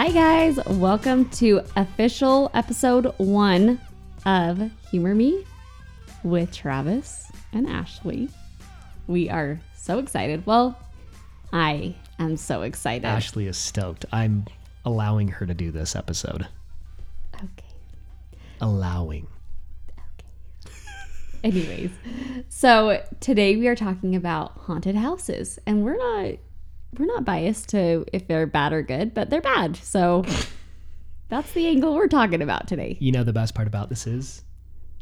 Hi, guys. Welcome to official episode one of Humor Me with Travis and Ashley. We are so excited. Well, I am so excited. Ashley is stoked. I'm allowing her to do this episode. Okay. Allowing. Okay. Anyways, so today we are talking about haunted houses, and we're not we're not biased to if they're bad or good, but they're bad. So that's the angle we're talking about today. You know the best part about this is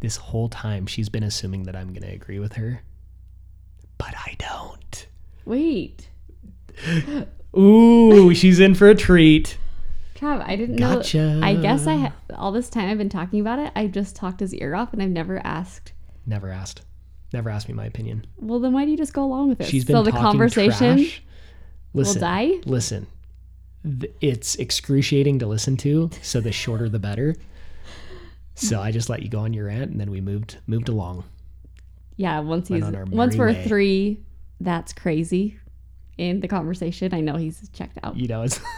this whole time she's been assuming that I'm going to agree with her, but I don't. Wait, Ooh, she's in for a treat. Trav, I didn't Gotcha. know. I guess I ha- all this time I've been talking about it. I've just talked his ear off, and I've never asked. Never asked. Never asked me my opinion. Well, then why do you just go along with it? She's been so the conversation trash. Listen, die? Listen, Th- it's excruciating to listen to. So the shorter the better. So I just let you go on your rant, and then we moved moved along. Yeah, once he's on once we're way. three, that's crazy. In the conversation, I know he's checked out. You know, it's.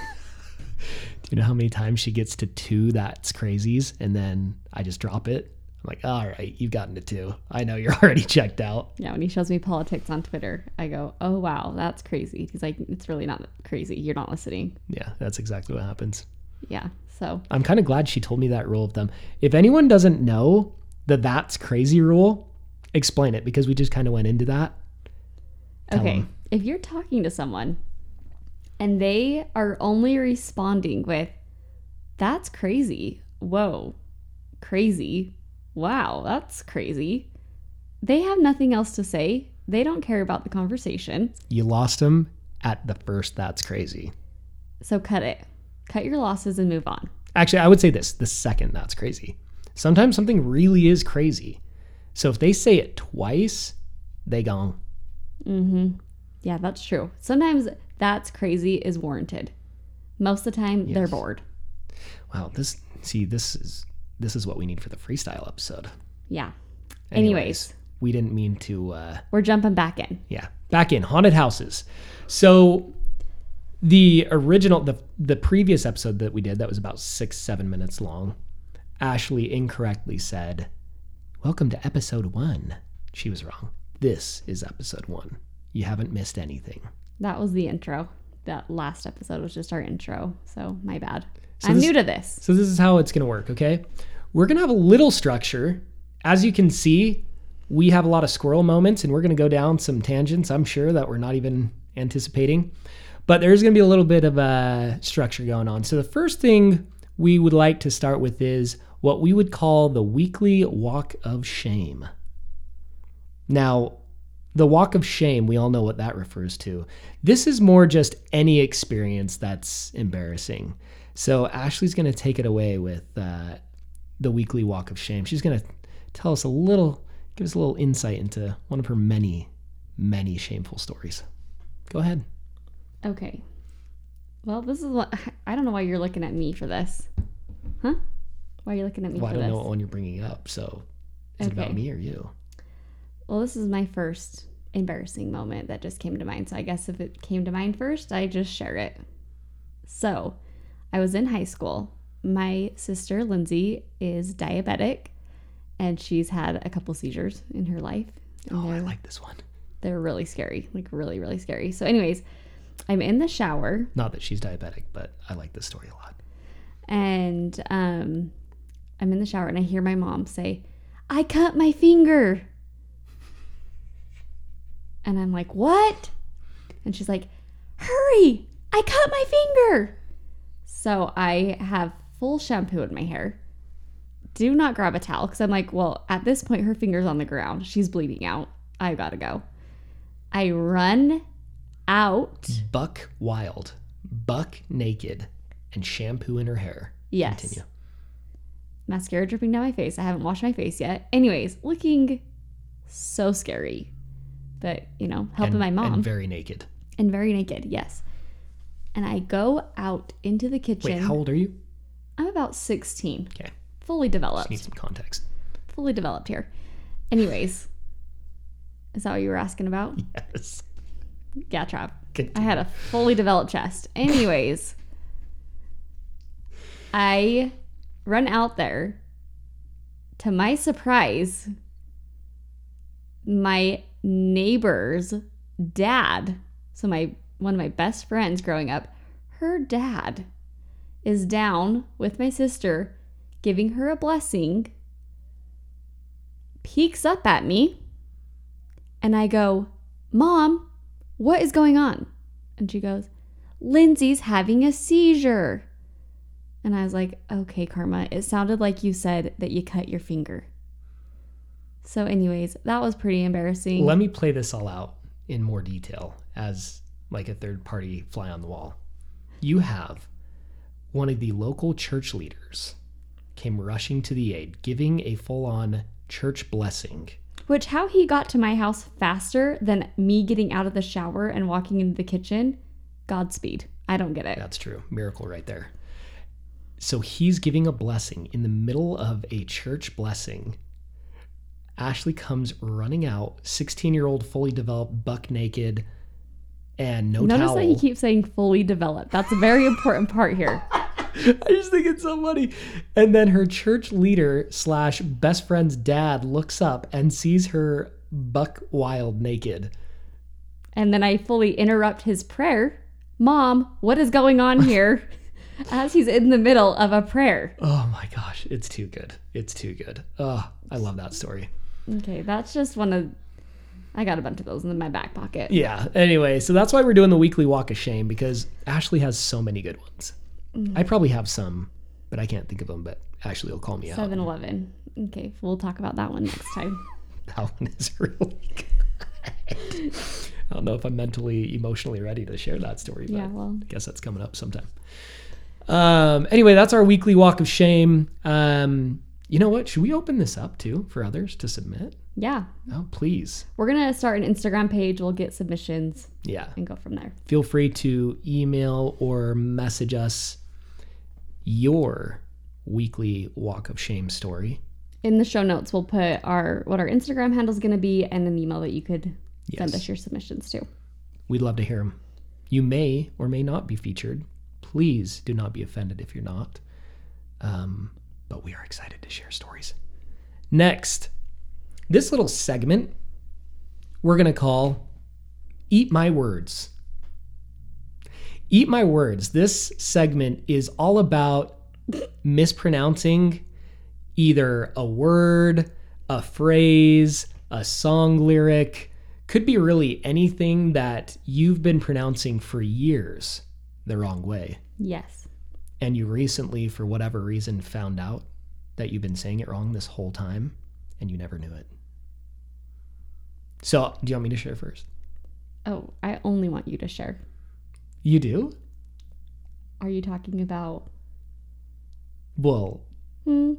Do you know how many times she gets to two that's crazies, and then I just drop it? I'm like, all right, you've gotten it too. I know you're already checked out. Yeah, when he shows me politics on Twitter, I go, "Oh wow, that's crazy." He's like, "It's really not crazy. You're not listening." Yeah, that's exactly what happens. Yeah. So I'm kind of glad she told me that rule of thumb. If anyone doesn't know the that's crazy rule, explain it because we just kind of went into that. Tell okay, 'em. if you're talking to someone and they are only responding with, "That's crazy," "Whoa, crazy," "Wow, that's crazy," they have nothing else to say. They don't care about the conversation. You lost them at the first that's crazy. So cut it. Cut your losses and move on. Actually, I would say this the second that's crazy. Sometimes something really is crazy. So if they say it twice, they gone. Mm-hmm. Yeah, that's true. Sometimes that's crazy is warranted. Most of the time, they're bored. Wow, this see this is this is what we need for the freestyle episode. Yeah. Anyways, we didn't mean to uh we're jumping back in. yeah, back in haunted houses. So the original the the previous episode that we did that was about 6 7 minutes long. Ashley incorrectly said, "Welcome to episode 1." She was wrong. This is episode 1. You haven't missed anything. That was the intro. That last episode was just our intro. So my bad. So I'm this- new to this. So this is how it's going to work, okay? We're going to have a little structure. As you can see, we have a lot of squirrel moments and we're going to go down some tangents, I'm sure that we're not even anticipating. But there's going to be a little bit of a structure going on. So the first thing we would like to start with is what we would call the weekly walk of shame. Now, the walk of shame, we all know what that refers to. This is more just any experience that's embarrassing. So Ashley's going to take it away with uh, the weekly walk of shame. She's going to tell us a little, give us a little insight into one of her many, many shameful stories. Go ahead. Okay. Well, this is what I don't know why you're looking at me for this. Huh? Why are you looking at me Well, I don't this? know what one you're bringing up. So is it about me or you? Well, this is my first embarrassing moment that just came to mind. So I guess if it came to mind first, I just share it. So I was in high school. My sister, Lindsay, is diabetic and she's had a couple seizures in her life. Oh, I like this one. they're really scary, like really, really scary. So, anyways, I'm in the shower Not that she's diabetic, but I like this story a lot. and um, I'm in the shower and I hear my mom say, I cut my finger. And I'm like, what? And she's like, hurry, I cut my finger. So I have full shampoo in my hair. Do not grab a towel because I'm like, well, at this point, her finger's on the ground. She's bleeding out. I gotta go. I run out. Buck wild, buck naked, and shampoo in her hair. Yes. Continue. mascara dripping down my face. I haven't washed my face yet. Anyways, looking so scary. But, you know, helping and, my mom And and, very naked. And very naked, yes. And I go out into the kitchen. Wait, how old are you? I'm about 16. Okay. Fully Just developed. need some context. Fully developed here. Anyways, is that what you were asking about? Yes. Yeah, Trav. I had a fully developed chest. Anyways, I run out there. To my surprise, my neighbor's dad, so my one of my best friends growing up, her dad is down with my sister, giving her a blessing, peeks up at me, and I go, Mom, what is going on? And she goes, Lindsay's having a seizure. And I was like, okay, Karma, it sounded like you said that you cut your finger. So, anyways, that was pretty embarrassing. Let me play this all out in more detail as like a third party fly on the wall. You have one of the local church leaders came rushing to the aid, giving a full on church blessing. Which, how he got to my house faster than me getting out of the shower and walking into the kitchen, Godspeed. I don't get it. That's true. Miracle right there. So he's giving a blessing in the middle of a church blessing. Ashley comes running out, 16 year old, fully developed, buck naked, and no Notice towel. that he keeps saying fully developed. That's a very important part here. I just think it's so funny. And then her church leader slash best friend's dad looks up and sees her buck wild naked. And then I fully interrupt his prayer. Mom, what is going on here? As he's in the middle of a prayer. Oh my gosh, it's too good. It's too good. Oh, I love that story. Okay, that's just one of. I got a bunch of those in my back pocket. Yeah. Anyway, so that's why we're doing the weekly walk of shame because Ashley has so many good ones. I probably have some, but I can't think of them. But Ashley will call me out. 7 Eleven. Okay, we'll talk about that one next time. That one is really good. I don't know if I'm mentally, emotionally ready to share that story, but Yeah, well. I guess that's coming up sometime. Um, anyway, that's our weekly walk of shame. Um, you know what? Should we open this up too for others to submit? Yeah, Oh, please. we're going to start an Instagram page. We'll get submissions Yeah. and go from there. Feel free to email or message us your weekly walk of shame story. In the show notes, we'll put our what our Instagram handle is going to be and an email that you could send us your submissions to. We'd love to hear them. You may or may not be featured. Please do not be offended if you're not. Um, but we are excited to share stories. Next, this little segment we're going to call Eat My Words. Eat My Words. This segment is all about mispronouncing either a word, a phrase, a song lyric, could be really anything that you've been pronouncing for years the wrong way. Yes. And you recently, for whatever reason, found out that you've been saying it wrong this whole time and you never knew it. So, do you want me to share first? Oh, I only want you to share. You do? Are you talking about? Well, yeah,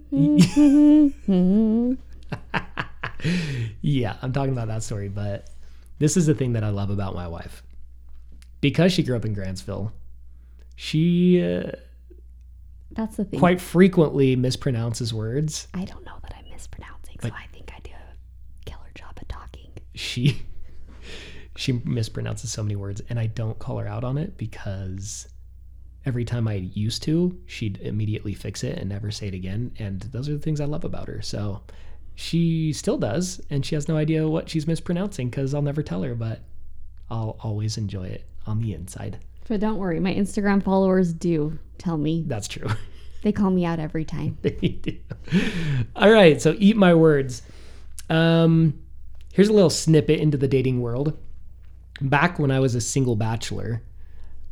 I'm talking about that story, but this is the thing that I love about my wife. Because she grew up in Grantsville, she uh, That's the thing. quite frequently mispronounces words. I don't know that I'm mispronouncing, so I think I do a killer job at talking. She she mispronounces so many words and I don't call her out on it because every time I used to, she'd immediately fix it and never say it again, and those are the things I love about her. So she still does and she has no idea what she's mispronouncing cuz I'll never tell her, but I'll always enjoy it on the inside. But don't worry, my Instagram followers do tell me. That's true. They call me out every time. They do. All right, so eat my words. Um, here's a little snippet into the dating world. Back when I was a single bachelor,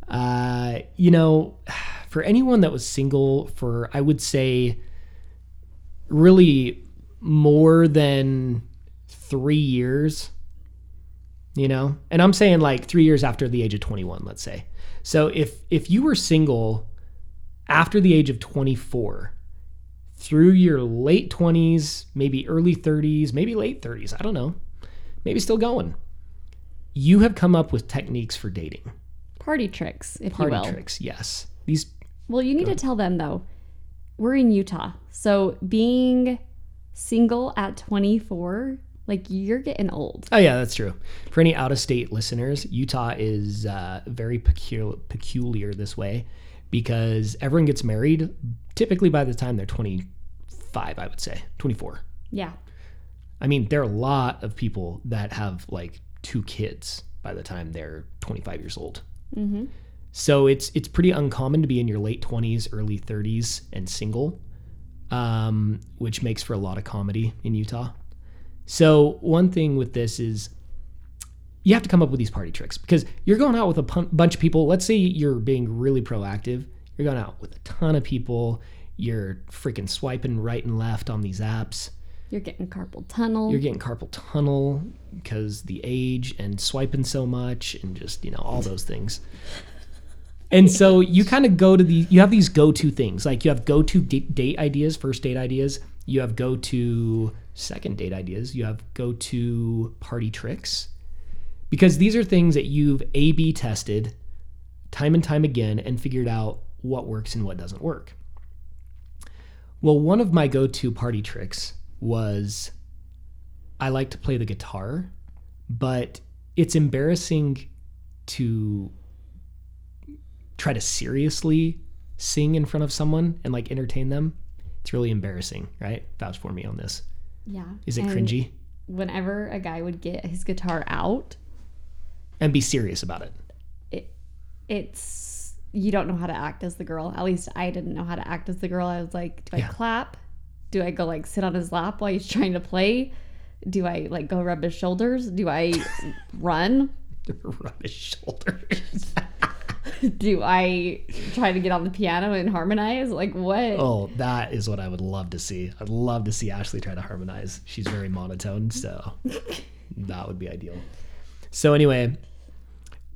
uh, you know, for anyone that was single for, I would say, really more than three years, you know, and I'm saying like three years after the age of 21, let's say. So if if you were single after the age of 24 through your late 20s, maybe early 30s, maybe late 30s, I don't know, maybe still going, you have come up with techniques for dating. Party tricks, if Party you will. tricks, yes. These, Well, you need to tell them though. We're in Utah, so being single at 24, like you're getting old. oh yeah, that's true. For any out of state listeners, Utah is uh, very peculiar, peculiar this way because everyone gets married typically by the time they're 25, I would say, 24. Yeah. I mean, there are a lot of people that have like two kids by the time they're 25 years old. Mm-hmm. So it's it's pretty uncommon to be in your late 20s, early 30s and single, um, which makes for a lot of comedy in Utah. So one thing with this is you have to come up with these party tricks because you're going out with a bunch of people. Let's say you're being really proactive. You're going out with a ton of people. You're freaking swiping right and left on these apps. You're getting carpal tunnel. You're getting carpal tunnel because the age and swiping so much and just, you know, all those things. And so you kind of go to the, you have these go to things. Like you have go to date ideas, first date ideas. You have go to second date ideas. You have go to party tricks. Because these are things that you've A B tested time and time again and figured out what works and what doesn't work. Well, one of my go to party tricks was I like to play the guitar, but it's embarrassing to try to seriously sing in front of someone and like entertain them. It's really embarrassing, right? Vouch for me on this. yeah. Is it And cringy? Whenever a guy would get his guitar out, And be serious about it. it it's you don't know how to act as the girl. At least I didn't know how to act as the girl. I was like, do I Yeah. clap? Do I go like sit on his lap while he's trying to play? Do I like go rub his shoulders? Do I run? Rub his shoulders. Do I try to get on the piano and harmonize? Like what? oh, that is what I would love to see. I'd love to see Ashley try to harmonize. She's very monotone, so that would be ideal. So anyway,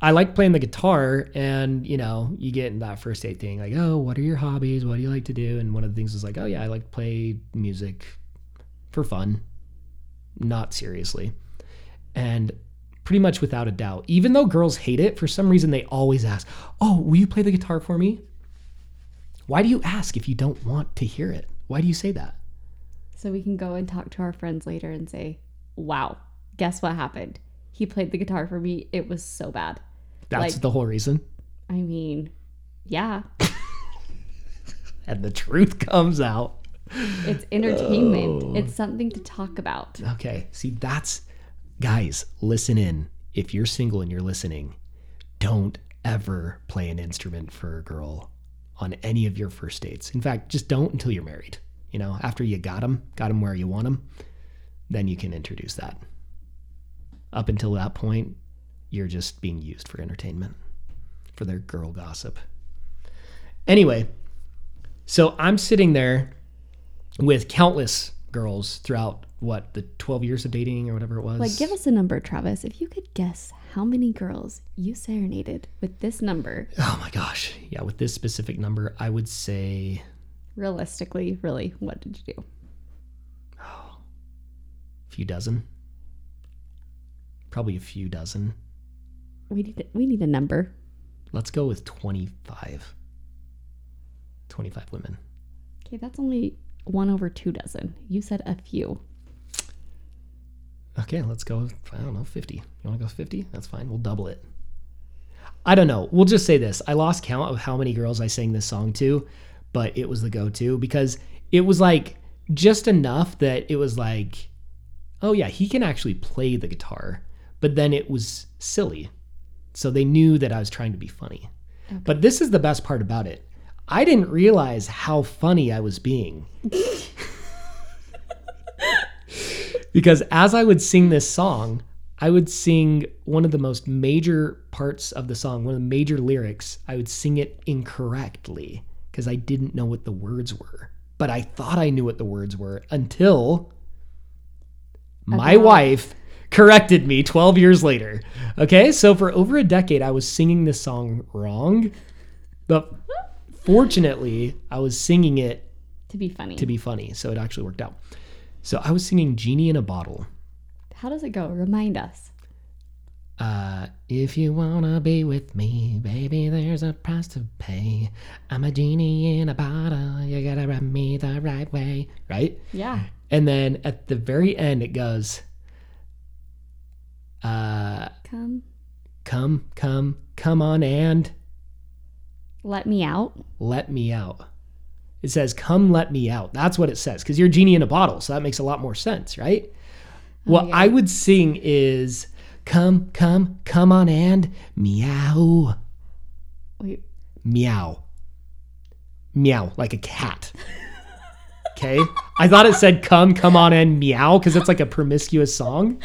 I like playing the guitar, and you know, you get in that first date thing, like, oh, what are your hobbies? What do you like to do? And one of the things was like, oh yeah, I like to play music for fun, not seriously. And pretty much without a doubt, even though girls hate it, for some reason they always ask, oh, will you play the guitar for me? Why do you ask if you don't want to hear it? Why do you say that? So we can go and talk to our friends later and say, "Wow, guess what happened? He played the guitar for me. It was so bad." That's Like- the whole reason. I mean, yeah, And the truth comes out. it's entertainment. Oh. It's something to talk about. Okay. See, that's guys, listen in. If you're single and you're listening, don't ever play an instrument for a girl on any of your first dates. In fact, just don't until you're married. You know, after you got them, got them where you want them, then you can introduce that. Up until that point, you're just being used for entertainment, for their girl gossip. Anyway, so I'm sitting there with countless girls throughout what the 12 years of dating or whatever it was. Like, give us a number, Travis. If you could guess how many girls you serenaded with this number, Oh my gosh. Yeah, with this specific number, I would say realistically, really, what did you do? oh, a few dozen. Probably a few dozen. We need we need a number. Let's go with 25. 25 women. Okay, that's only one over two dozen. You said a few. Okay, let's go I don't know, 50. You want to go 50? That's fine. We'll double it. I don't know. We'll just say this. I lost count of how many girls I sang this song to, but it was the go to because it was like just enough that it was like, oh, yeah, he can actually play the guitar. But then it was silly. So they knew that I was trying to be funny. But this is the best part about it. I didn't realize how funny I was being. because as I would sing this song, I would sing one of the most major parts of the song, one of the major lyrics. I would sing it incorrectly because I didn't know what the words were. But I thought I knew what the words were until my wife corrected me 12 years later. Okay, so for over a decade, I was singing this song wrong. But fortunately, I was singing it To be funny. to be funny. So it actually worked out. So I was singing Genie in a Bottle. How does it go? Remind us. Uh, if you wanna be with me, baby, there's a price to pay. I'm a genie in a bottle. You gotta rub me the right way, right? Yeah. And then at the very end, it goes, uh, Come. come, come, come on and Let me out. Let me out. It says, Come let me out. That's what it says because you're a genie in a bottle. So that makes a lot more sense, right? Oh, what yeah. I would sing is, Come, come, come on and meow, Wait, meow, meow, like a cat. Okay? I thought it said, Come, come on and meow because it's like a promiscuous song.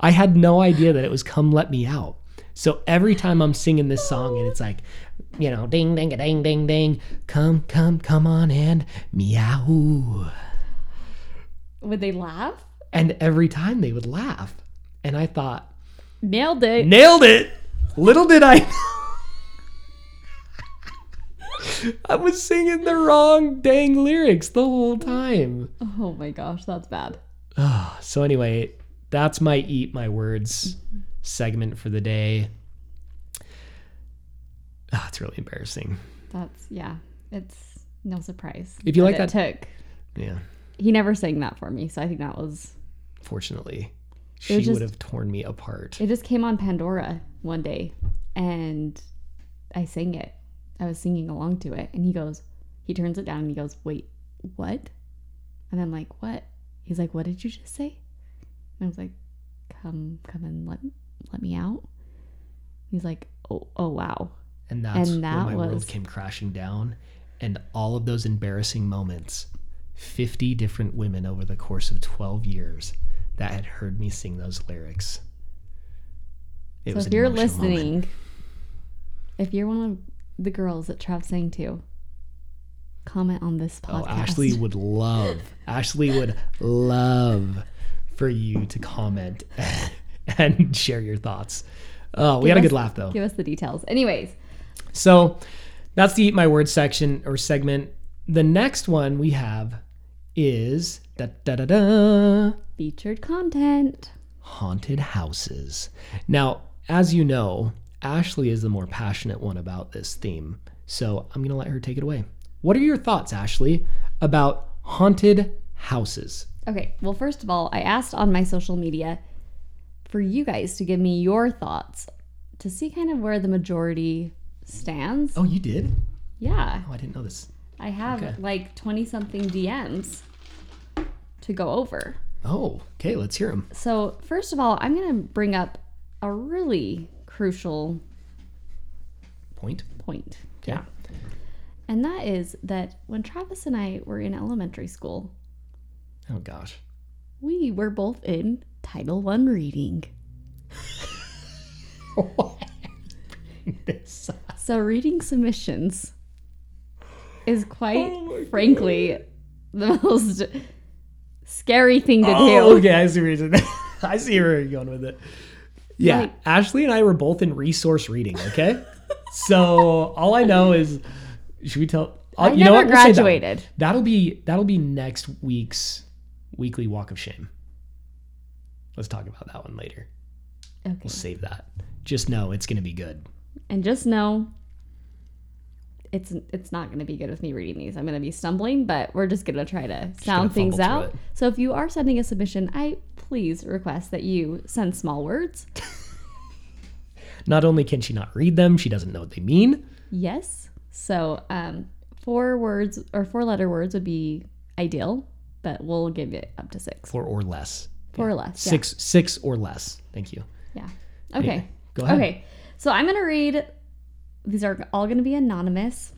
I had no idea that it was Come Let Me Out. So every time I'm singing this song and it's like, you know, ding, ding, ding, ding, ding, come, come, come on and meow. would they laugh? And every time they would laugh. And I thought, Nailed it. nailed it. Little did I. I was singing the wrong dang lyrics the whole time. Oh my gosh, that's bad. So anyway, that's my eat my words mm-hmm. segment for the day. Ah, it's really embarrassing. That's yeah. It's no surprise. If you like that, took. Yeah. He never sang that for me, so I think that was. Fortunately, she just- would have torn me apart. It just came on Pandora one day, and I sang it. I was singing along to it, and he goes, he turns it down and he goes, "Wait, what?" And I'm like, "What?" He's like, "What did you just say?" And I was like, "Come, come and let let me out." He's like, "Oh, oh wow." And that's And that when my world came crashing down. And all of those embarrassing moments 50 different women over the course of 12 years that had heard me sing those lyrics. It so was if you're emotional moment. listening, if you're one of the girls that Trav sang to, comment on this oh, podcast. Oh, Ashley would love, Ashley would love for you to comment and share your thoughts. Oh, we Give had a good laugh though. Give us the details. Anyways, So that's the Eat My Words section or segment. The next one we have is da da da da featured content. haunted houses. Now, as you know, Ashley is the more passionate one about this theme. So I'm going to let her take it away. What are your thoughts, Ashley, about haunted houses? Okay, well, first of all, I asked on my social media for you guys to give me your thoughts to see kind of where the majority stands. Oh, you did? Yeah, Oh, I didn't know this. I have Okay. like 20 something DMs to go over. Oh, okay, let's hear them. So, first of all, I'm going to bring up a really crucial Point. point. Okay. And that is that when Travis and I were in elementary school, Oh, gosh. we were both in Title One reading. this. So reading submissions is quite Oh frankly the most scary thing to Oh, do. okay, I see where you're I see where you're going with it. Yeah, Like- Ashley and I were both in resource reading. Okay, so all I know is, should we tell? Uh, I you know never what? We'll that graduated. That'll be that'll be next week's weekly walk of shame. Let's talk about that one later. Okay. We'll save that. Just know it's gonna be good. And just know it's it's not going to be good with me reading these. I'm going to be stumbling, but we're just going to try to sound things out. So if you are sending a submission, I please request that you send small words. Not only can she not read them, she doesn't know what they mean. Yes. So um, four words or four letter words would be ideal, but we'll give it up to six. Four or less. Four or less. yeah. Six six or less. Thank you. Yeah. Okay. Anyway, go ahead. Okay. So I'm going to read, these are all going to be anonymous,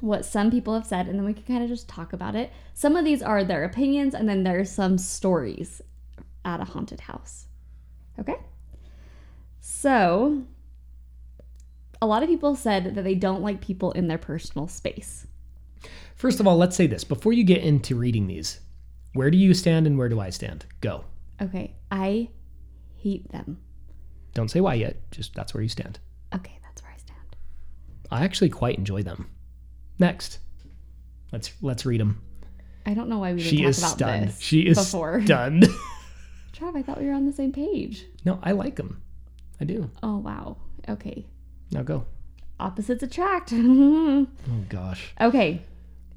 what some people have said, and then we can kind of just talk about it. Some of these are their opinions, and then there's some stories at a haunted house. Okay. So a lot of people said that they don't like people in their personal space. First of all, let's say this before you get into reading these. Where do you stand and where do I stand? Go. Okay. I hate them. Don't say why yet. Just that's where you stand. Okay. That's where I stand. I actually quite enjoy them. Next, let's let's read them. I don't know why we didn't She talk is about stunned. this She is before. stunned. Trav, I thought we were on the same page. no, I like them. I do. Oh wow. Okay. Now go. Opposites attract. Oh gosh. okay.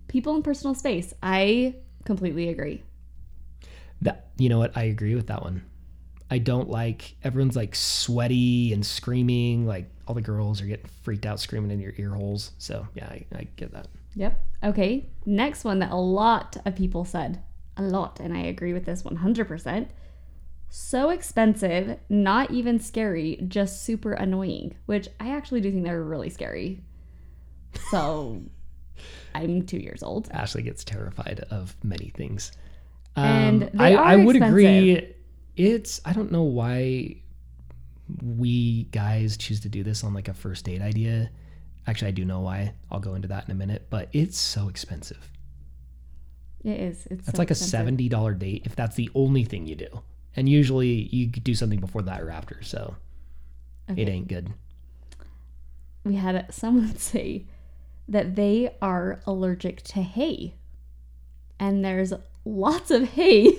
People in personal space. I completely agree. That you know what? I agree with that one. I don't like everyone's like sweaty and screaming. Like all the girls are getting freaked out, screaming in your ear holes. So yeah, I, I get that. Yep. Okay. Next one that a lot of people said. A lot. And I agree with this 100%. So expensive, not even scary, just super annoying, which I actually do think they're really scary. So I'm two years old. Ashley gets terrified of many things. And Um, they I, I would expensive. agree. It's I don't know why we guys choose to do this on like a first date idea. Actually, I do know why. I'll go into that in a minute. But it's so expensive. It is. It's That's so like a seventy dollar date if that's the only thing you do. And usually you do something before that or after. So it ain't good. We had someone say that they are allergic to hay. And there's lots of hay in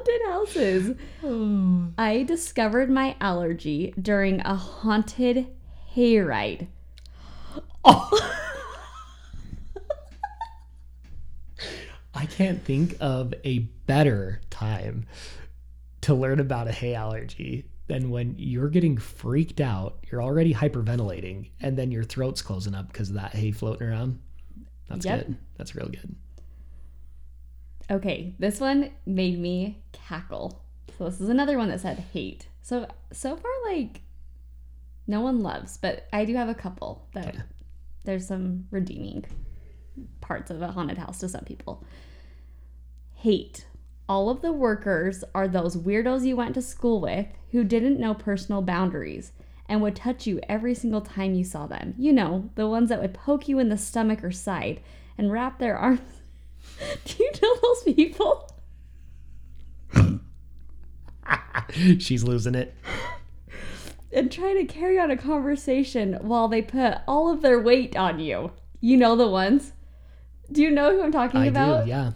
haunted houses. I discovered my allergy during a haunted hayride. I can't think of a better time to learn about a hay allergy than when you're getting freaked out, you're already hyperventilating, and then your throat's closing up because of that hay floating around. That's Yep. good. That's real good. Okay, this one made me cackle. So this is another one that said hate. So so far like no one loves, but I do have a couple that there's some redeeming parts of a haunted house to some people. Hate. All of the workers are those weirdos you went to school with who didn't know personal boundaries and would touch you every single time you saw them. You know, the ones that would poke you in the stomach or side and wrap their arms. Do you know those people? She's losing it. And try to carry on a conversation while they put all of their weight on you. You know the ones. Do you know who I'm talking I about? do, yeah.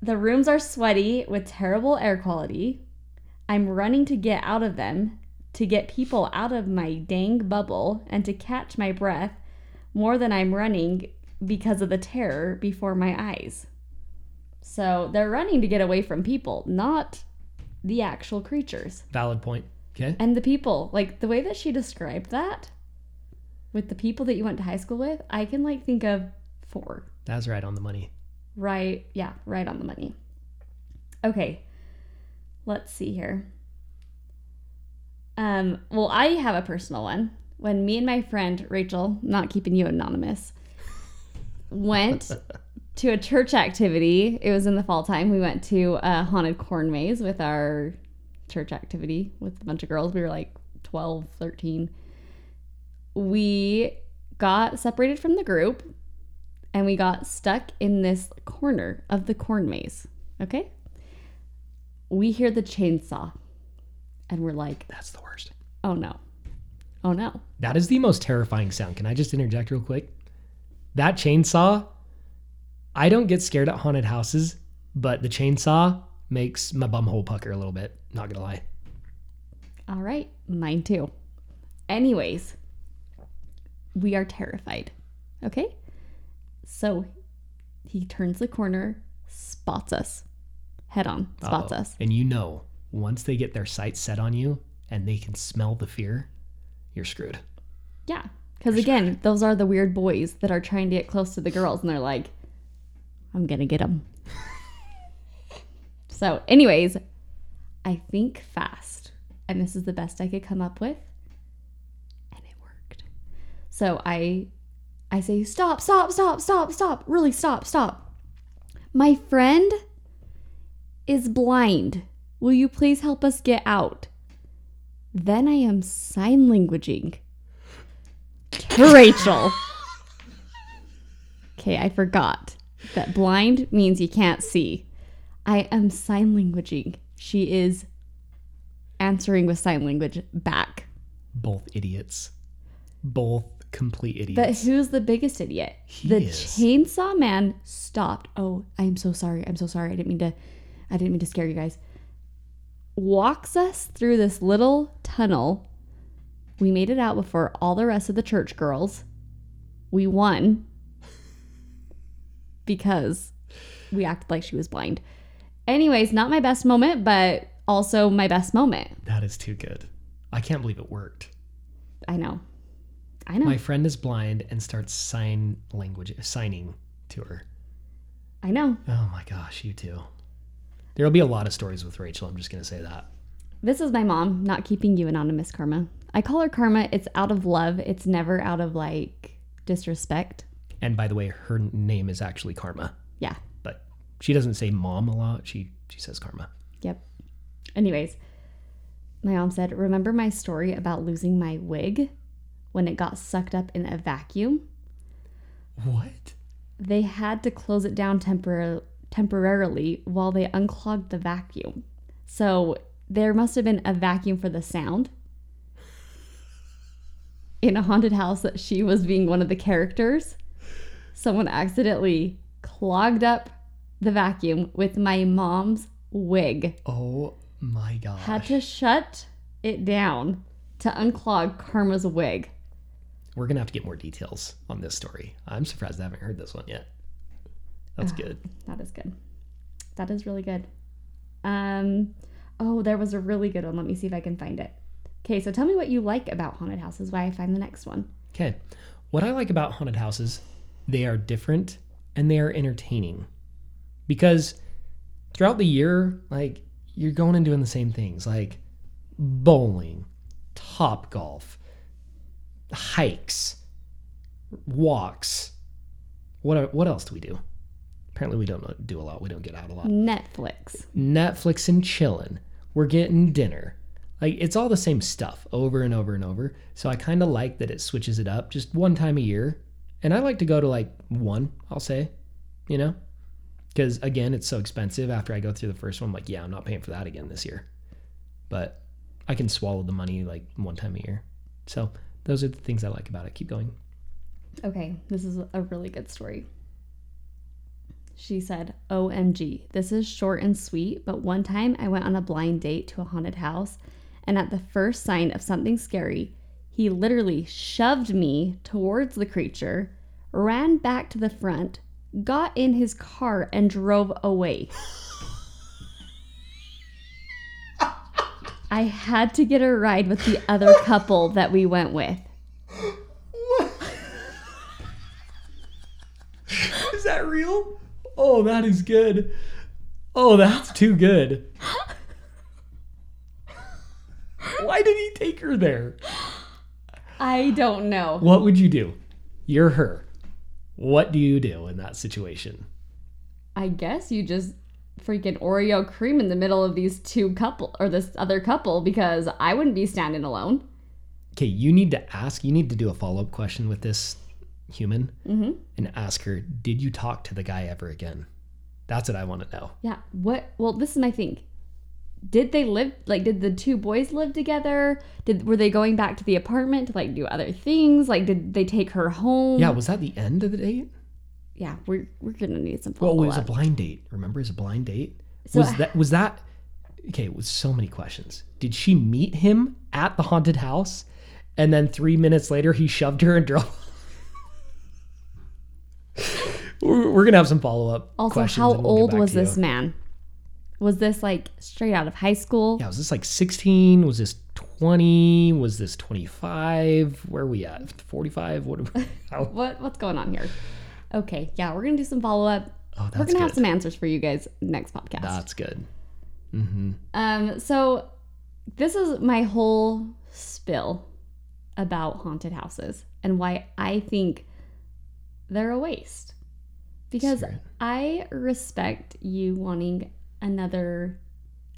The rooms are sweaty with terrible air quality. I'm running to get out of them, to get people out of my dang bubble, and to catch my breath more than I'm running because of the terror before my eyes. So they're running to get away from people, not the actual creatures. Valid point. Okay. And the people, like the way that she described that with the people that you went to high school with, I can like think of four. That's right on the money. Right. Yeah, right on the money. Okay. Let's see here. Um, well, I have a personal one. When me and my friend Rachel, not keeping you anonymous, went to a church activity. It was in the fall time. We went to a haunted corn maze with our church activity with a bunch of girls. We were like 12, 13. We got separated from the group and we got stuck in this corner of the corn maze. Okay? We hear the chainsaw and we're like, That's the worst. oh no. Oh no. That is the most terrifying sound. Can I just interject real quick? That chainsaw, I don't get scared at haunted houses, but the chainsaw makes my bumhole pucker a little bit. Not gonna lie. All right, mine too. Anyways, we are terrified. Okay? So he turns the corner, spots us head on, spots Uh-oh. us. And you know, once they get their sights set on you and they can smell the fear, you're screwed. Yeah. Because again, those are the weird boys that are trying to get close to the girls and they're like, I'm going to get them. so, anyways, I think fast. And this is the best I could come up with. And it worked. So I I say, stop, stop, stop, stop, stop. Really stop, stop. My friend is blind. Will you please help us get out? Then I am sign languaging Rachel. Okay, I forgot that blind means you can't see. I am sign languaging. She is answering with sign language back. Both idiots. Both complete idiots. But who's the biggest idiot? He the is. chainsaw man stopped. Oh, I'm so sorry. I'm so sorry. I didn't mean to I didn't mean to scare you guys. Walks us through this little tunnel. We made it out before all the rest of the church girls. We won because we acted like she was blind. Anyways, not my best moment, but also my best moment. That is too good. I can't believe it worked. I know. I know. My friend is blind and starts sign language signing to her. I know. Oh my gosh, you too. There'll be a lot of stories with Rachel. I'm just gonna say that. This is my mom, not keeping you anonymous, Karma. I call her Karma. It's out of love. It's never out of like disrespect. And by the way, her name is actually Karma, Yeah. but she doesn't say mom a lot. She she says Karma. Yep. Anyways, my mom said, Remember my story about losing my wig when it got sucked up in a vacuum? What? They had to close it down tempor- temporarily while they unclogged the vacuum. So there must have been a vacuum for the sound in a haunted house that she was being one of the characters. Someone accidentally clogged up the vacuum with my mom's wig. Oh my gosh. Had to shut it down to unclog Karma's wig. We're gonna have to get more details on this story. I'm surprised I haven't heard this one yet. That's good. That is good. That is really good. Um, oh, there was a really good one. Let me see if I can find it. Okay, so tell me what you like about haunted houses. Why I find the next one. Okay. What I like about haunted houses, they are different and they are entertaining. Because throughout the year, like you're going and doing the same things, like bowling, top golf, hikes, walks. What what else do we do? Apparently we don't do a lot. We don't get out a lot. Netflix. Netflix and chilling. We're getting dinner. Like it's all the same stuff over and over and over. So I kind of like that it switches it up just one time a year. And I like to go to like one, I'll say, you know? Because again, it's so expensive. After I go through the first one, I'm like, yeah, I'm not paying for that again this year. But I can swallow the money like one time a year. So those are the things I like about it. Keep going. Okay, this is a really good story. She said, OMG, this is short and sweet, but one time I went on a blind date to a haunted house, and at the first sign of something scary, he literally shoved me towards the creature, ran back to the front, got in his car, and drove away. I had to get a ride with the other couple that we went with. Is that real? Oh, that is good. Oh, that's too good. Why did he take her there? I don't know. What would you do? You're her. What do you do in that situation? I guess you just freaking Oreo cream in the middle of these two couple or this other couple because I wouldn't be standing alone. Okay, you need to ask, you need to do a follow up question with this human mm-hmm. and ask her, Did you talk to the guy ever again? That's what I want to know. Yeah. What? Well, this is my thing. Did they live like? Did the two boys live together? Did were they going back to the apartment to like do other things? Like, did they take her home? Yeah, was that the end of the date? Yeah. We're we're gonna need some Well, it was a blind date. Remember, it was a blind date. So- was that was that? Okay, it was so many questions. Did she meet him at the haunted house, and then three minutes later he shoved her and drove? We're, gonna have some follow up also, how we'll old was to you. this man? Was this like straight out of high school? Yeah, was this like sixteen? Was this twenty? Was this twenty five? Where are we at? Forty five? What? How? What what's going on here? Okay, yeah, we're gonna do some follow up. Oh, We're gonna have some answers for you guys next podcast. That's good. Mm-hmm. Um, so this is my whole spill about haunted houses and why I think they're a waste. Because. I respect you wanting another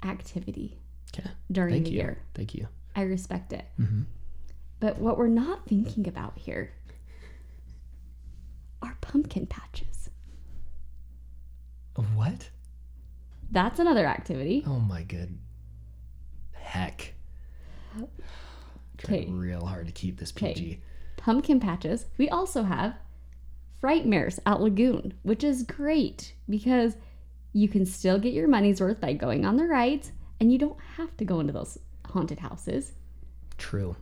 activity Okay. during Thank the you. year. Thank you. I respect it. Mhm. But what we're not thinking about here are pumpkin patches. What? That's another activity. Oh my good heck. Trying real hard to keep this. PG. pumpkin patches. We also have Frightmares at Lagoon, which is great because you can still get your money's worth by going on the rides and you don't have to go into those haunted houses. True.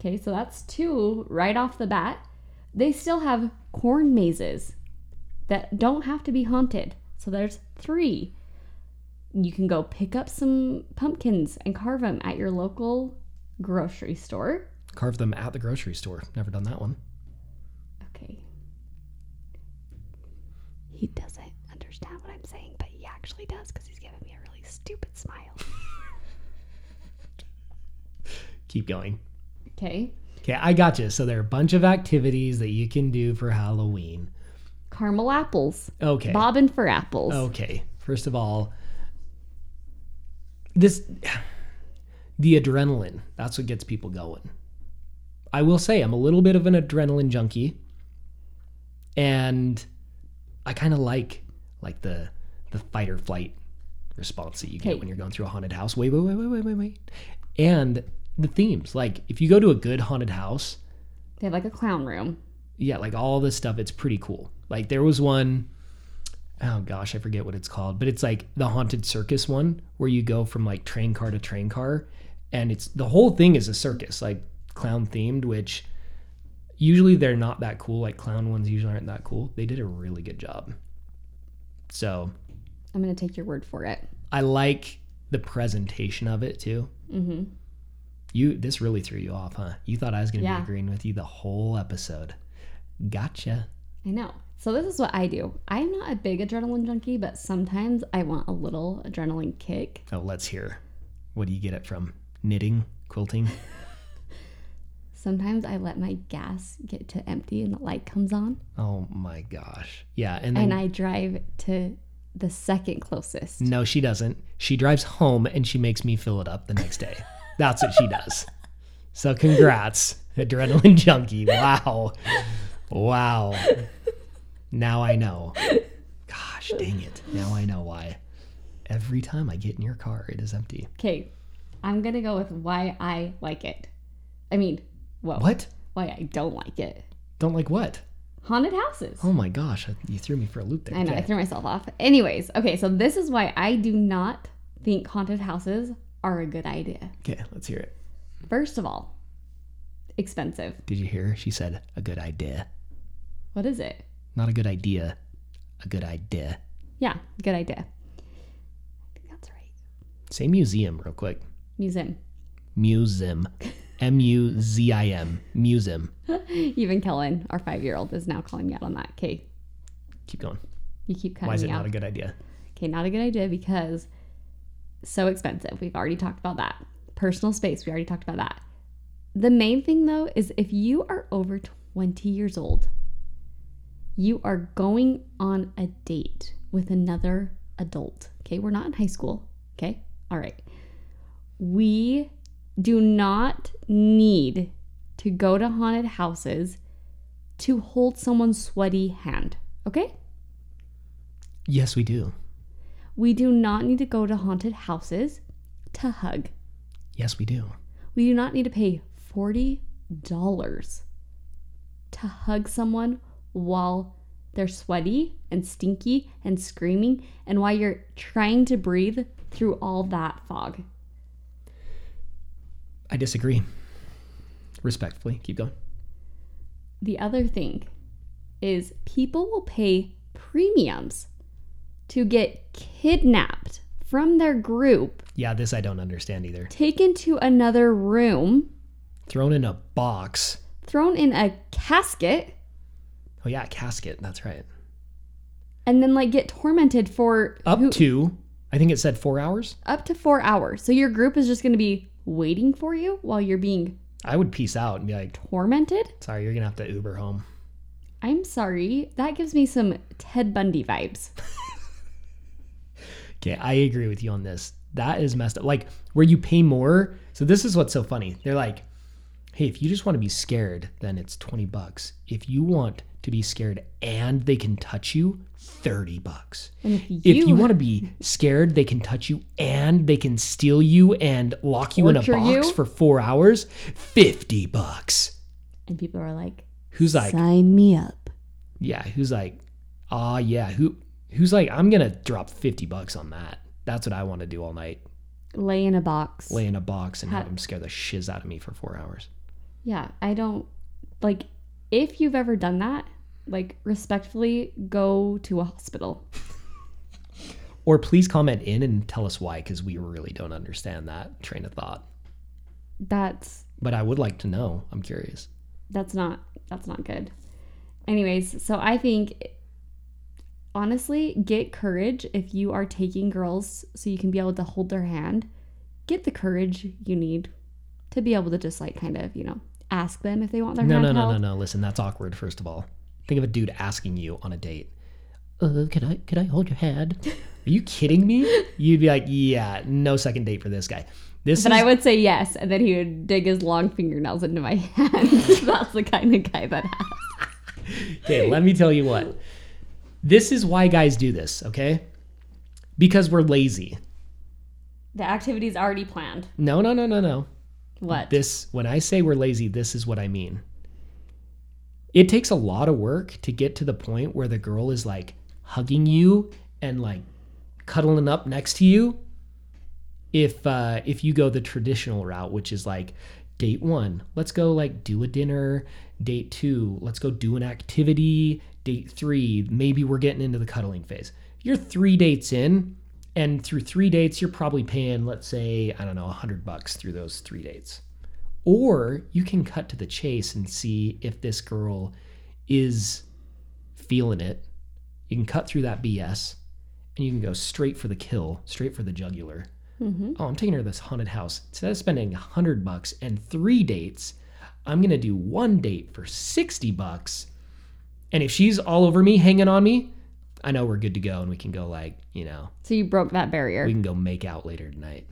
Okay, so that's two right off the bat. They still have corn mazes that don't have to be haunted. So there's three. You can go pick up some pumpkins and carve them at your local grocery store. Carve them at the grocery store. Never done that one. Okay. He doesn't understand what I'm saying, but he actually does because he's giving me a really stupid smile. Keep going. Okay. Okay, I got you. So there are a bunch of activities that you can do for Halloween. Caramel apples. Okay. Bobbing for apples. Okay. First of all, this the adrenaline. That's what gets people going. I will say I'm a little bit of an adrenaline junkie. And I kind of like like the the fight or flight response that you get Okay. when you're going through a haunted house. Wait, wait, wait, wait, wait, wait, wait. And the themes. Like if you go to a good haunted house, They have like a clown room. yeah, like all this stuff, it's pretty cool. Like there was one, oh gosh, I forget what it's called, but it's like the haunted circus one where you go from like train car to train car, and it's the whole thing is a circus, like clown themed, which usually they're not that cool. Like clown ones usually aren't that cool. They did a really good job. So I'm going to take your word for it. I like the presentation of it too. Mm-hmm. You this really threw you off, huh? You thought I was gonna Yeah. be agreeing with you the whole episode. Gotcha. I know. So this is what I do. I'm not a big adrenaline junkie, but sometimes I want a little adrenaline kick. Oh, let's hear. What do you get it from? Knitting, quilting. Sometimes I let my gas get to empty and the light comes on, Oh my gosh. Yeah, and then and I drive to the second closest. no, she doesn't. She drives home and she makes me fill it up the next day. That's what she does. So congrats, adrenaline junkie. Wow, wow. Now I know. Gosh, dang it. Now I know why. Every time I get in your car, it is empty. Okay, I'm gonna go with why I like it. I mean, whoa, What? why I don't like it. Don't like what? Haunted houses. Oh my gosh, you threw me for a loop there. I know, I threw myself off. Anyways, okay, so this is why I do not think haunted houses are a good idea. Okay, let's hear it. First of all, expensive. Did you hear? She said a good idea. What is it? Not a good idea, a good idea. Yeah, good idea. I think that's right. Say museum real quick. Museum. Museum. M U Z I M. Museum. Even Kellen, our five year old, is now calling me out on that. Okay, Keep going. you keep cutting Why is it me not out. a good idea? okay, not a good idea because so expensive. We've already talked about that. Personal space, we already talked about that. The main thing though is if you are over 20 years old, you are going on a date with another adult. Okay, we're not in high school. Okay, all right. We do not need to go to haunted houses to hold someone's sweaty hand. Okay? Yes, we do. We do not need to go to haunted houses to hug. Yes, we do. We do not need to pay $40 to hug someone while they're sweaty and stinky and screaming and while you're trying to breathe through all that fog. I disagree. Respectfully, keep going. The other thing is people will pay premiums to get kidnapped from their group, Yeah, this I don't understand either. taken to another room, Thrown in a box. thrown in a casket, Oh yeah, casket. That's right. and then like get tormented for Up who- to, I think it said four hours. up to four hours. So your group is just going to be waiting for you while you're being I would peace out and be like, tormented. sorry, you're gonna have to Uber home. I'm sorry. That gives me some Ted Bundy vibes. Okay, I agree with you on this. That is messed up. Like where you pay more. So this is what's so funny. They're like, hey, if you just want to be scared, then it's 20 bucks. If you want to be scared and they can touch you, 30 bucks. And if you, If you want to be scared, they can touch you and they can steal you and lock you in a box you? for 4 hours, 50 bucks. and people are like, Who's like, sign me up. yeah, who's like, ah, yeah, who who's like, I'm going to drop 50 bucks on that. That's what I want to do all night. Lay in a box. lay in a box and Ha- have them scare the shiz out of me for four hours. Yeah, I don't like if you've ever done that, like respectfully go to a hospital. Or please comment in and tell us why, because we really don't understand that train of thought. That's But I would like to know. I'm curious. that's not that's not good. Anyways, so I think honestly, get courage if you are taking girls so you can be able to hold their hand. Get the courage you need to be able to just like kind of, you know, ask them if they want their No, hand no, no, held. no, no. Listen, that's awkward. First of all, think of a dude asking you on a date. Uh, can I can I hold your hand? Are you kidding me? You'd be like, yeah, no second date for this guy. This But is I would say yes, and then he would dig his long fingernails into my hand. That's the kind of guy that has. okay. Let me tell you what. This is why guys do this. Okay, because we're lazy. The activity's already planned. No, no, no, no, no. What? This when I say we're lazy, this is what I mean. It takes a lot of work to get to the point where the girl is like hugging you and like cuddling up next to you. If uh if you go the traditional route, which is like date 1, let's go like do a dinner, date 2, let's go do an activity, date 3, maybe we're getting into the cuddling phase. You're 3 dates in and through 3 dates you're probably paying let's say, I don't know, 100 bucks through those 3 dates. Or you can cut to the chase and see if this girl is feeling it. You can cut through that BS and you can go straight for the kill, straight for the jugular. hmm Oh, I'm taking her to this haunted house. Instead of spending 100 bucks and three dates, I'm going to do one date for 60 bucks. And if she's all over me, hanging on me, I know we're good to go and we can go, like, you know, So you broke that barrier. we can go make out later tonight.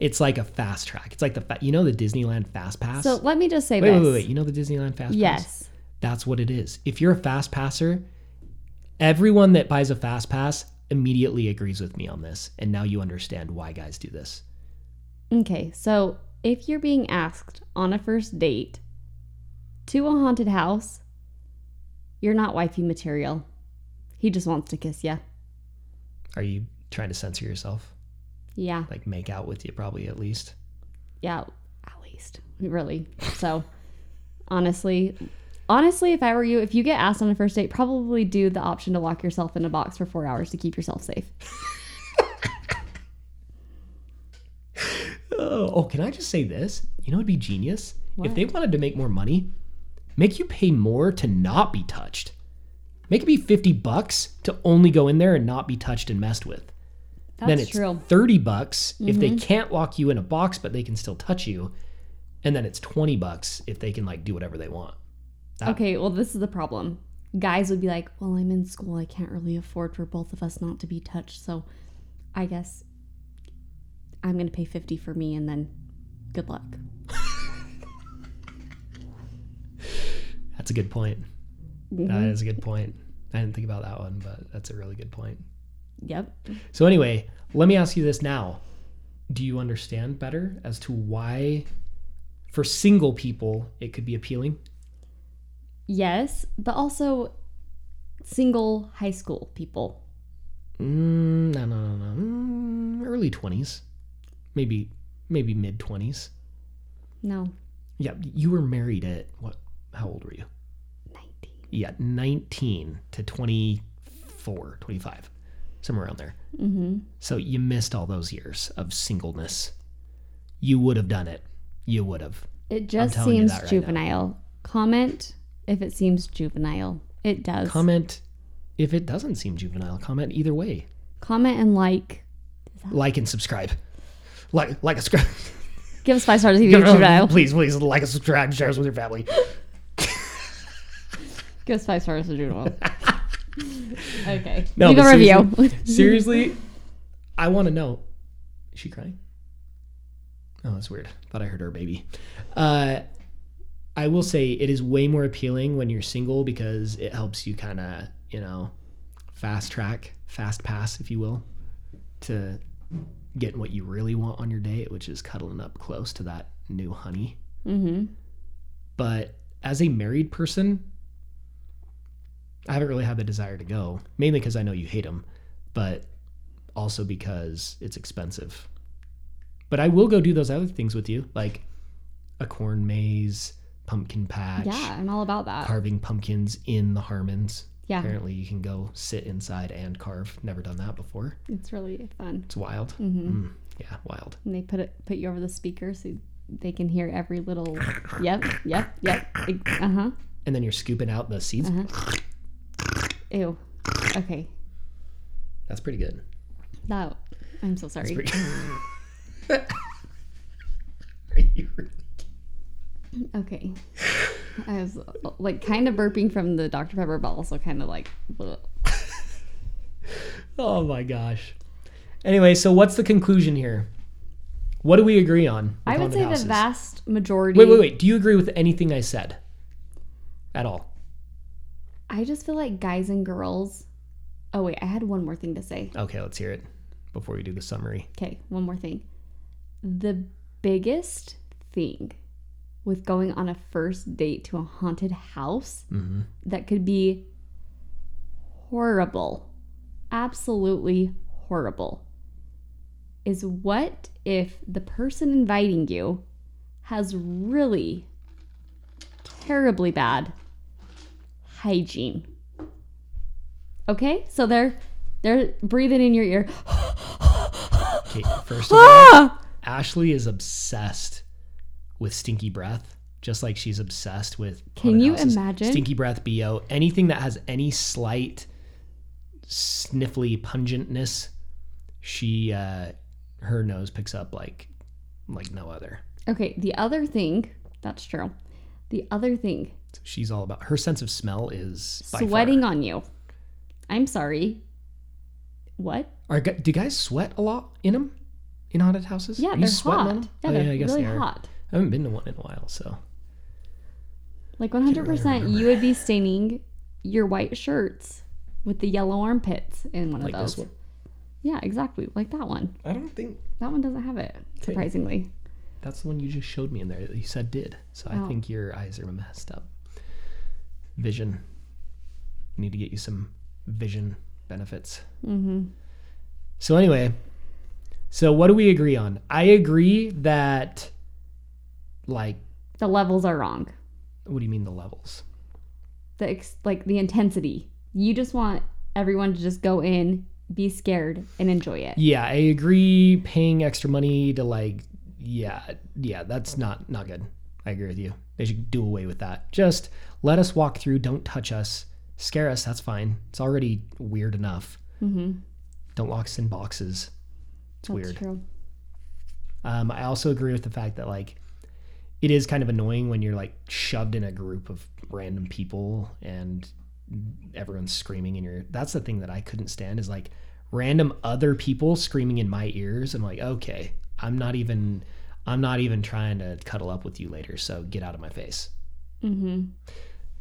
It's like a fast track. It's like the, fa- you know, the Disneyland Fast Pass? so let me just say wait, this. wait, wait, wait. You know the Disneyland Fast Pass? Yes. That's what it is. If you're a fast passer, everyone that buys a fast pass immediately agrees with me on this. And now you understand why guys do this. Okay, so if you're being asked on a first date to a haunted house, you're not wifey material. He just wants to kiss you. Are you trying to censor yourself? Yeah, Like make out with you, probably at least. yeah, at least. Really. So, honestly, honestly, if I were you, if you get asked on a first date, probably do the option to lock yourself in a box for four hours to keep yourself safe. Oh, oh, can I just say this? You know, it'd be genius if they wanted to make more money. Make you pay more to not be touched. Make it be fifty bucks to only go in there and not be touched and messed with. That's then it's true. Mm-hmm. 30 bucks if they can't lock you in a box but they can still touch you and then it's 20 bucks if they can like do whatever they want that- Okay, well, this is the problem. Guys would be like, well, I'm in school. I can't really afford for both of us not to be touched. So I guess I'm going to pay 50 for me and then good luck. that's a good point Mm-hmm. That is a good point i didn't think about that one but that's a really good point Yep. so anyway let me ask you this now do you understand better as to why for single people it could be appealing Yes, but also single high school people. mm, no no no no mm, early 20s maybe maybe mid 20s No, yeah you were married at what how old were you 19. Yeah 19 to 24 25 somewhere around there Mm-hmm. so you missed all those years of singleness you would have done it you would have It just seems right now. juvenile. Comment if it seems juvenile. It does. comment if it doesn't seem juvenile comment either way Comment and like. like and subscribe like like a subscribe Give us five stars if you juvenile. please please like and subscribe share us with your family Give us five stars for juvenile. okay. No, Leave a review. seriously i want to know is she crying oh that's weird thought i heard her baby uh i will say it is way more appealing when you're single because it helps you kind of you know fast track fast pass if you will to getting what you really want on your date which is cuddling up close to that new honey mm-hmm. but as a married person i haven't really had the desire to go mainly because i know you hate them but also because it's expensive but i will go do those other things with you like a corn maze pumpkin patch Yeah, I'm all about that. carving pumpkins in the harmons Yeah, Apparently, you can go sit inside and carve. Never done that before. it's really fun. It's wild. hmm Mm, yeah, wild. And they put it put you over the speaker so they can hear every little. Yep, yep, yep. Uh huh. And then you're scooping out the seeds. Uh-huh. Ew. Okay. That's pretty good. That. I'm so sorry. Pretty. Are you really- Okay. I was like kind of burping from the Dr Pepper, but also kind of like. Oh my gosh. Anyway, so what's the conclusion here? What do we agree on? I would say houses? the vast majority. Wait, wait, wait. Do you agree with anything I said? At all? I just feel like guys and girls. Oh wait, I had one more thing to say. Okay, let's hear it before we do the summary. Okay, one more thing. The biggest thing with going on a first date to a haunted house Mm-hmm. that could be horrible, absolutely horrible, is what if the person inviting you has really terribly bad hygiene? Okay, so they're they're breathing in your ear. Okay, first of all, Ah! Ashley is obsessed with stinky breath, just like she's obsessed with. Can you imagine? Stinky breath, bo anything that has any slight sniffly pungentness, she uh, her nose picks up like like no other. Okay, the other thing, that's true. The other thing, She's all about her sense of smell is by far- sweating on you. I'm sorry. What? Are do guys sweat a lot in them? In haunted houses? Yeah, Are they're sweating hot. Yeah, Oh, they're I guess really they hot. I haven't been to one in a while, so Like 100%, you would be staining your white shirts with the yellow armpits in one of like those. this one. Yeah, exactly. Like that one. I don't think That one doesn't have it, surprisingly. that's the one you just showed me in there that you said did. So I Oh. think your eyes are messed up. Vision. Need to get you some vision benefits. Mm-hmm. So anyway, so what do we agree on? I agree that like The levels are wrong. what do you mean the levels? The ex- like the intensity. You just want everyone to just go in, be scared, and enjoy it. Yeah, I agree paying extra money to like yeah, yeah, that's not not good. I agree with you. They should do away with that. Just let us walk through, don't touch us. Scare us, that's fine. It's already weird enough. Mm-hmm. Don't lock us in boxes. It's That's weird. true. Um, I also agree with the fact that like it is kind of annoying when you're like shoved in a group of random people and everyone's screaming in your. That's the thing that I couldn't stand is like random other people screaming in my ears. I'm like, okay, I'm not even, I'm not even trying to cuddle up with you later. So get out of my face. Mm-hmm.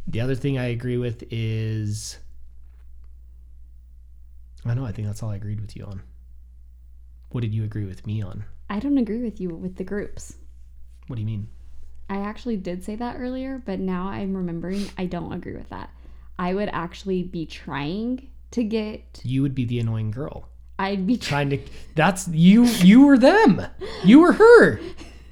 The other thing I agree with is, I know. I think that's all I agreed with you on. What did you agree with me on? I don't agree with you with the groups. What do you mean? I actually did say that earlier, but now I'm remembering I don't agree with that. I would actually be trying to get. You would be the annoying girl. I'd be trying. to that's you you were them you were her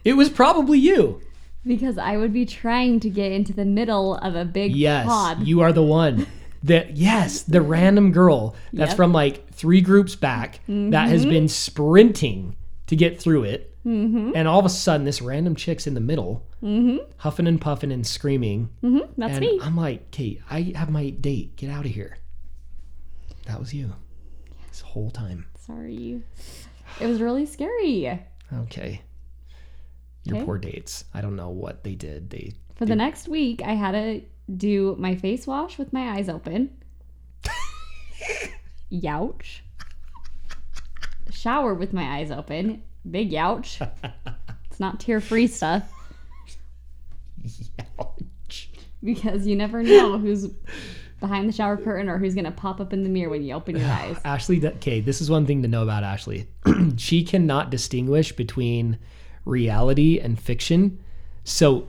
it was probably you Because I would be trying to get into the middle of a big yes pod. you are the one that yes the random girl that's Yep. from like three groups back that has been sprinting to get through it mm-hmm. and all of a sudden this random chick's in the middle Mm-hmm. huffing and puffing and screaming Mm-hmm. That's and me. i'm like kate i have my date get out of here that was you whole time Sorry. It was really scary. okay your Okay. poor dates i don't know what they did they For the next week, I had to do my face wash with my eyes open. Youch. Shower with my eyes open. Big youch. It's not tear free stuff Ouch. because you never know who's behind the shower curtain or who's going to pop up in the mirror when you open your eyes. Ashley, okay, this is one thing to know about Ashley. she cannot distinguish between reality and fiction. So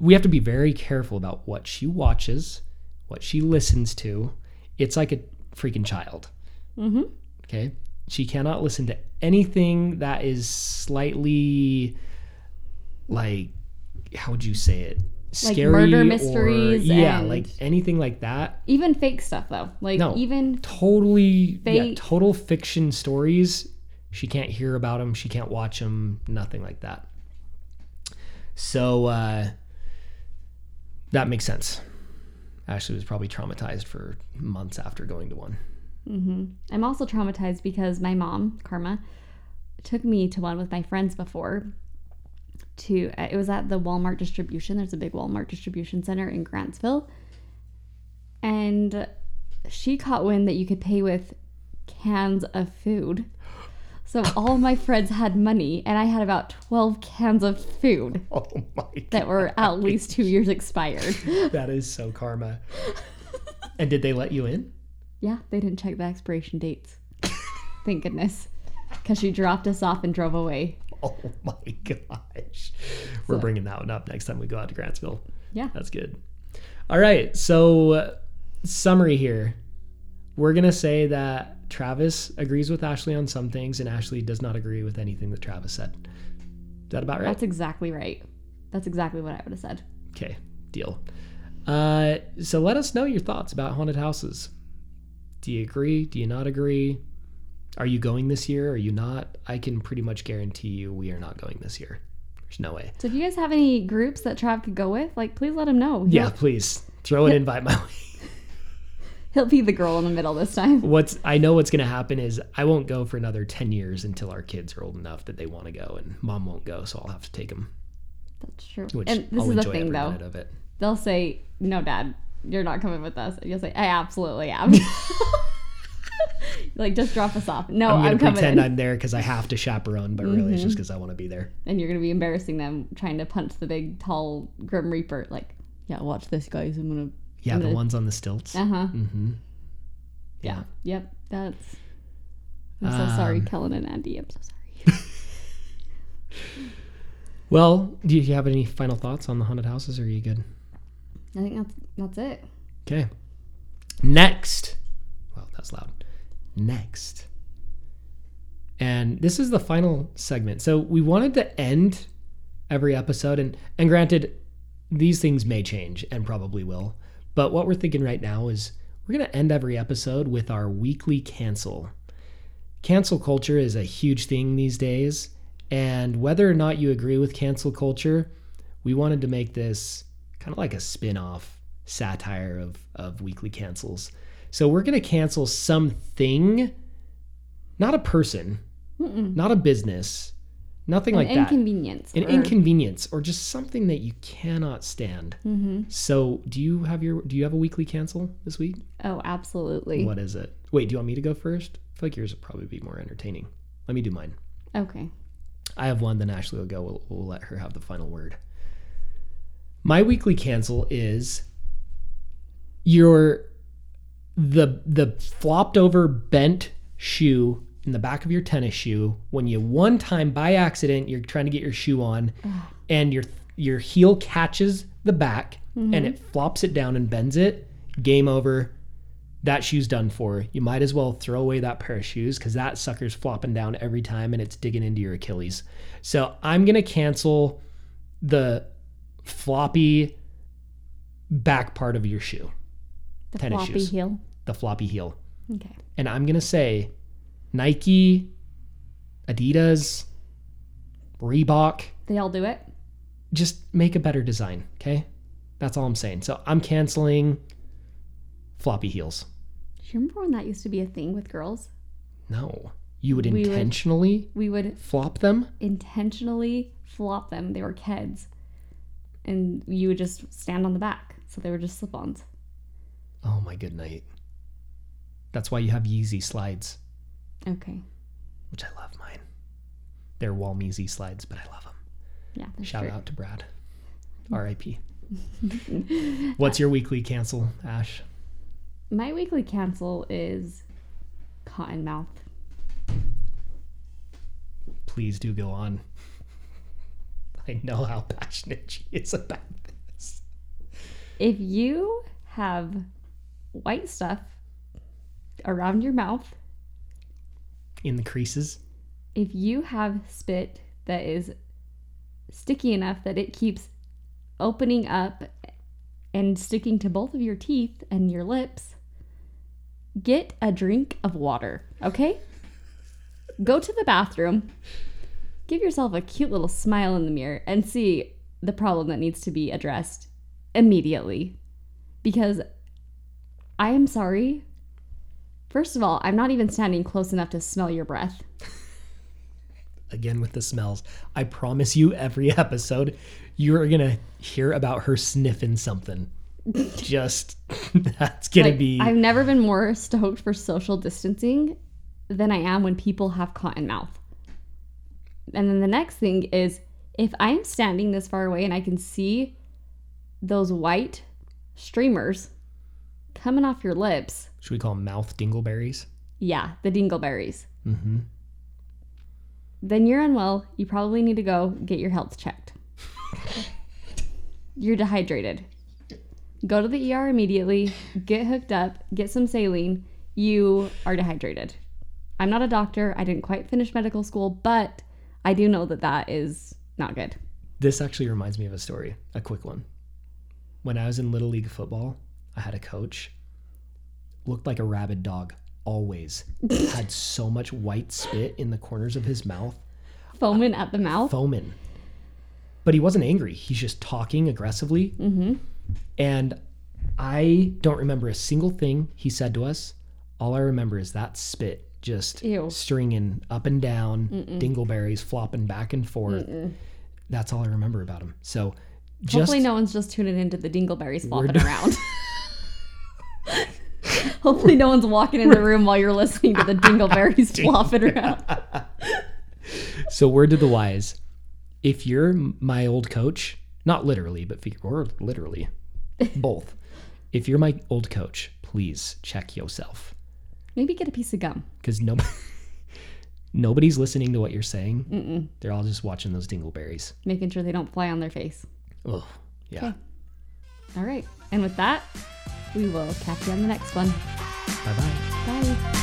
we have to be very careful about what she watches, what she listens to. It's like a freaking child. Mm-hmm. Okay. She cannot listen to anything that is slightly like, how would you say it? Scary murder or- mysteries yeah, and- like anything like that. Even fake stuff though. Like No. even Totally, yeah, total fiction stories. She can't hear about them. She can't watch them. Nothing like that. So uh, that makes sense. Ashley was probably traumatized for months after going to one. mm-hmm. I'm also traumatized because my mom, Karma, took me to one with my friends before. To uh, it was at the Walmart distribution. There's a big Walmart distribution center in Grantsville, and she caught wind that you could pay with cans of food. So all my friends had money, and I had about twelve cans of food Oh my god, that were at least two years expired. that is so karma. and did they let you in? Yeah, they didn't check the expiration dates. Thank goodness. Because she dropped us off and drove away. Oh my gosh. We're bringing that one up next time we go out to Grantsville. Yeah. That's good. All right. So, uh, summary here. We're going to say that Travis agrees with Ashley on some things, and Ashley does not agree with anything that Travis said. Is that about right? That's exactly right. That's exactly what I would have said. Okay. Deal. Uh, so, let us know your thoughts about haunted houses. Do you agree? Do you not agree? Are you going this year? Are you not? I can pretty much guarantee you we are not going this year. There's no way. So if you guys have any groups that Trav could go with, like please let him know. Yeah, He'll, please throw an invite my way. he'll be the girl in the middle this time. What's I know what's going to happen is I won't go for another 10 years until our kids are old enough that they want to go and mom won't go, so I'll have to take them. That's true. Which and this I'll is the thing though. They'll say, No, dad, you're not coming with us. And you'll say, I absolutely am. like just drop us off. No, I'm I'm, coming pretend in. I'm there because I have to chaperone, but really it's just because I want to be there. and you're gonna be embarrassing them trying to punch the big tall grim reaper. Like, yeah, watch this guys. I'm gonna Yeah, the Okay. ones on the stilts. Uh-huh. Mm-hmm. Yeah. Yep. That's. I'm so sorry, Um, Kellen and Andy. I'm so sorry. Well, do you have any final thoughts on the haunted houses or are you good? I think that's that's it. Okay. Next. Wow, that's loud. Next. And this is the final segment. So we wanted to end every episode and and granted these things may change and probably will. But what we're thinking right now is we're going to end every episode with our weekly cancel. Cancel culture is a huge thing these days, and whether or not you agree with cancel culture, we wanted to make this kind of like a spin-off satire of of weekly cancels. So we're going to cancel something, not a person, not a business, nothing An like that. inconvenience. An or- inconvenience or just something that you cannot stand. Mhm. So, do you have your do you have a weekly cancel this week? Oh, absolutely. What is it? Wait, do you want me to go first? I feel like yours would probably be more entertaining. Let me do mine. Okay. I have one, then Ashley will go. We'll, we'll let her have the final word. My weekly cancel is your the the flopped over bent shoe in the back of your tennis shoe when you one time by accident you're trying to get your shoe on and your your heel catches the back and it mm-hmm. flops it down and bends it game over. That shoe's done for. You might as well throw away that pair of shoes because that sucker's flopping down every time and it's digging into your achilles. So i'm gonna cancel the floppy back part of your shoe The Tennis floppy shoes. heel. the floppy heel Okay. and I'm gonna say Nike, Adidas, Reebok, They all do it. just make a better design, okay? That's all I'm saying. So I'm canceling floppy heels. Do you remember when that used to be a thing with girls? No. You would We would- intentionally We would flop them? intentionally flop them. They were kids. And you would just stand on the back. So they were just slip ons. Oh my good night. That's why you have Yeezy slides, Okay. which I love mine. They're Walmeezy slides, but I love them. Yeah. Shout true. out to Brad. R.I.P. What's your weekly cancel, Ash? My weekly cancel is Cottonmouth. please do go on. I know how passionate she is about this. If you have white stuff around your mouth, In the creases. if you have spit that is sticky enough that it keeps opening up and sticking to both of your teeth and your lips, get a drink of water, okay? Go to the bathroom, give yourself a cute little smile in the mirror, and see the problem that needs to be addressed immediately. Because I am sorry. First of all, I'm not even standing close enough to smell your breath. Again with the smells. I promise you, every episode, you're gonna hear about her sniffing something. Just that's gonna be. I've never been more stoked for social distancing than I am when people have cotton mouth. And then the next thing is if I'm standing this far away and I can see those white streamers coming off your lips, should we call them mouth dingleberries? yeah, the dingleberries, Mm-hmm. then you're unwell. You probably need to go get your health checked. you're dehydrated. Go to the ER immediately, get hooked up, get some saline. You are dehydrated. I'm not a doctor. I didn't quite finish medical school, but I do know that that is not good. This actually reminds me of a story, a quick one. When I was in Little League football, I had a coach, looked like a rabid dog, always. had so much white spit in the corners of his mouth, Foaming at the mouth. foaming. But he wasn't angry. He's just talking aggressively. Mm-hmm. And I don't remember a single thing he said to us. All I remember is that spit just Ew. stringing up and down, dingleberries flopping back and forth. That's all I remember about him. So just Hopefully, no one's just tuning into the dingleberries flopping around. Hopefully, no one's walking in the room while you're listening to the dingleberries flopping around. So, word to the wise if you're my old coach, not literally, but figure, or literally, both, if you're my old coach, please check yourself Maybe get a piece of gum. because no, nobody's listening to what you're saying. They're all just watching those dingleberries. Making sure they don't fly on their face. Oh, yeah. Okay. All right. And with that, we will catch you on the next one. Bye bye. Bye.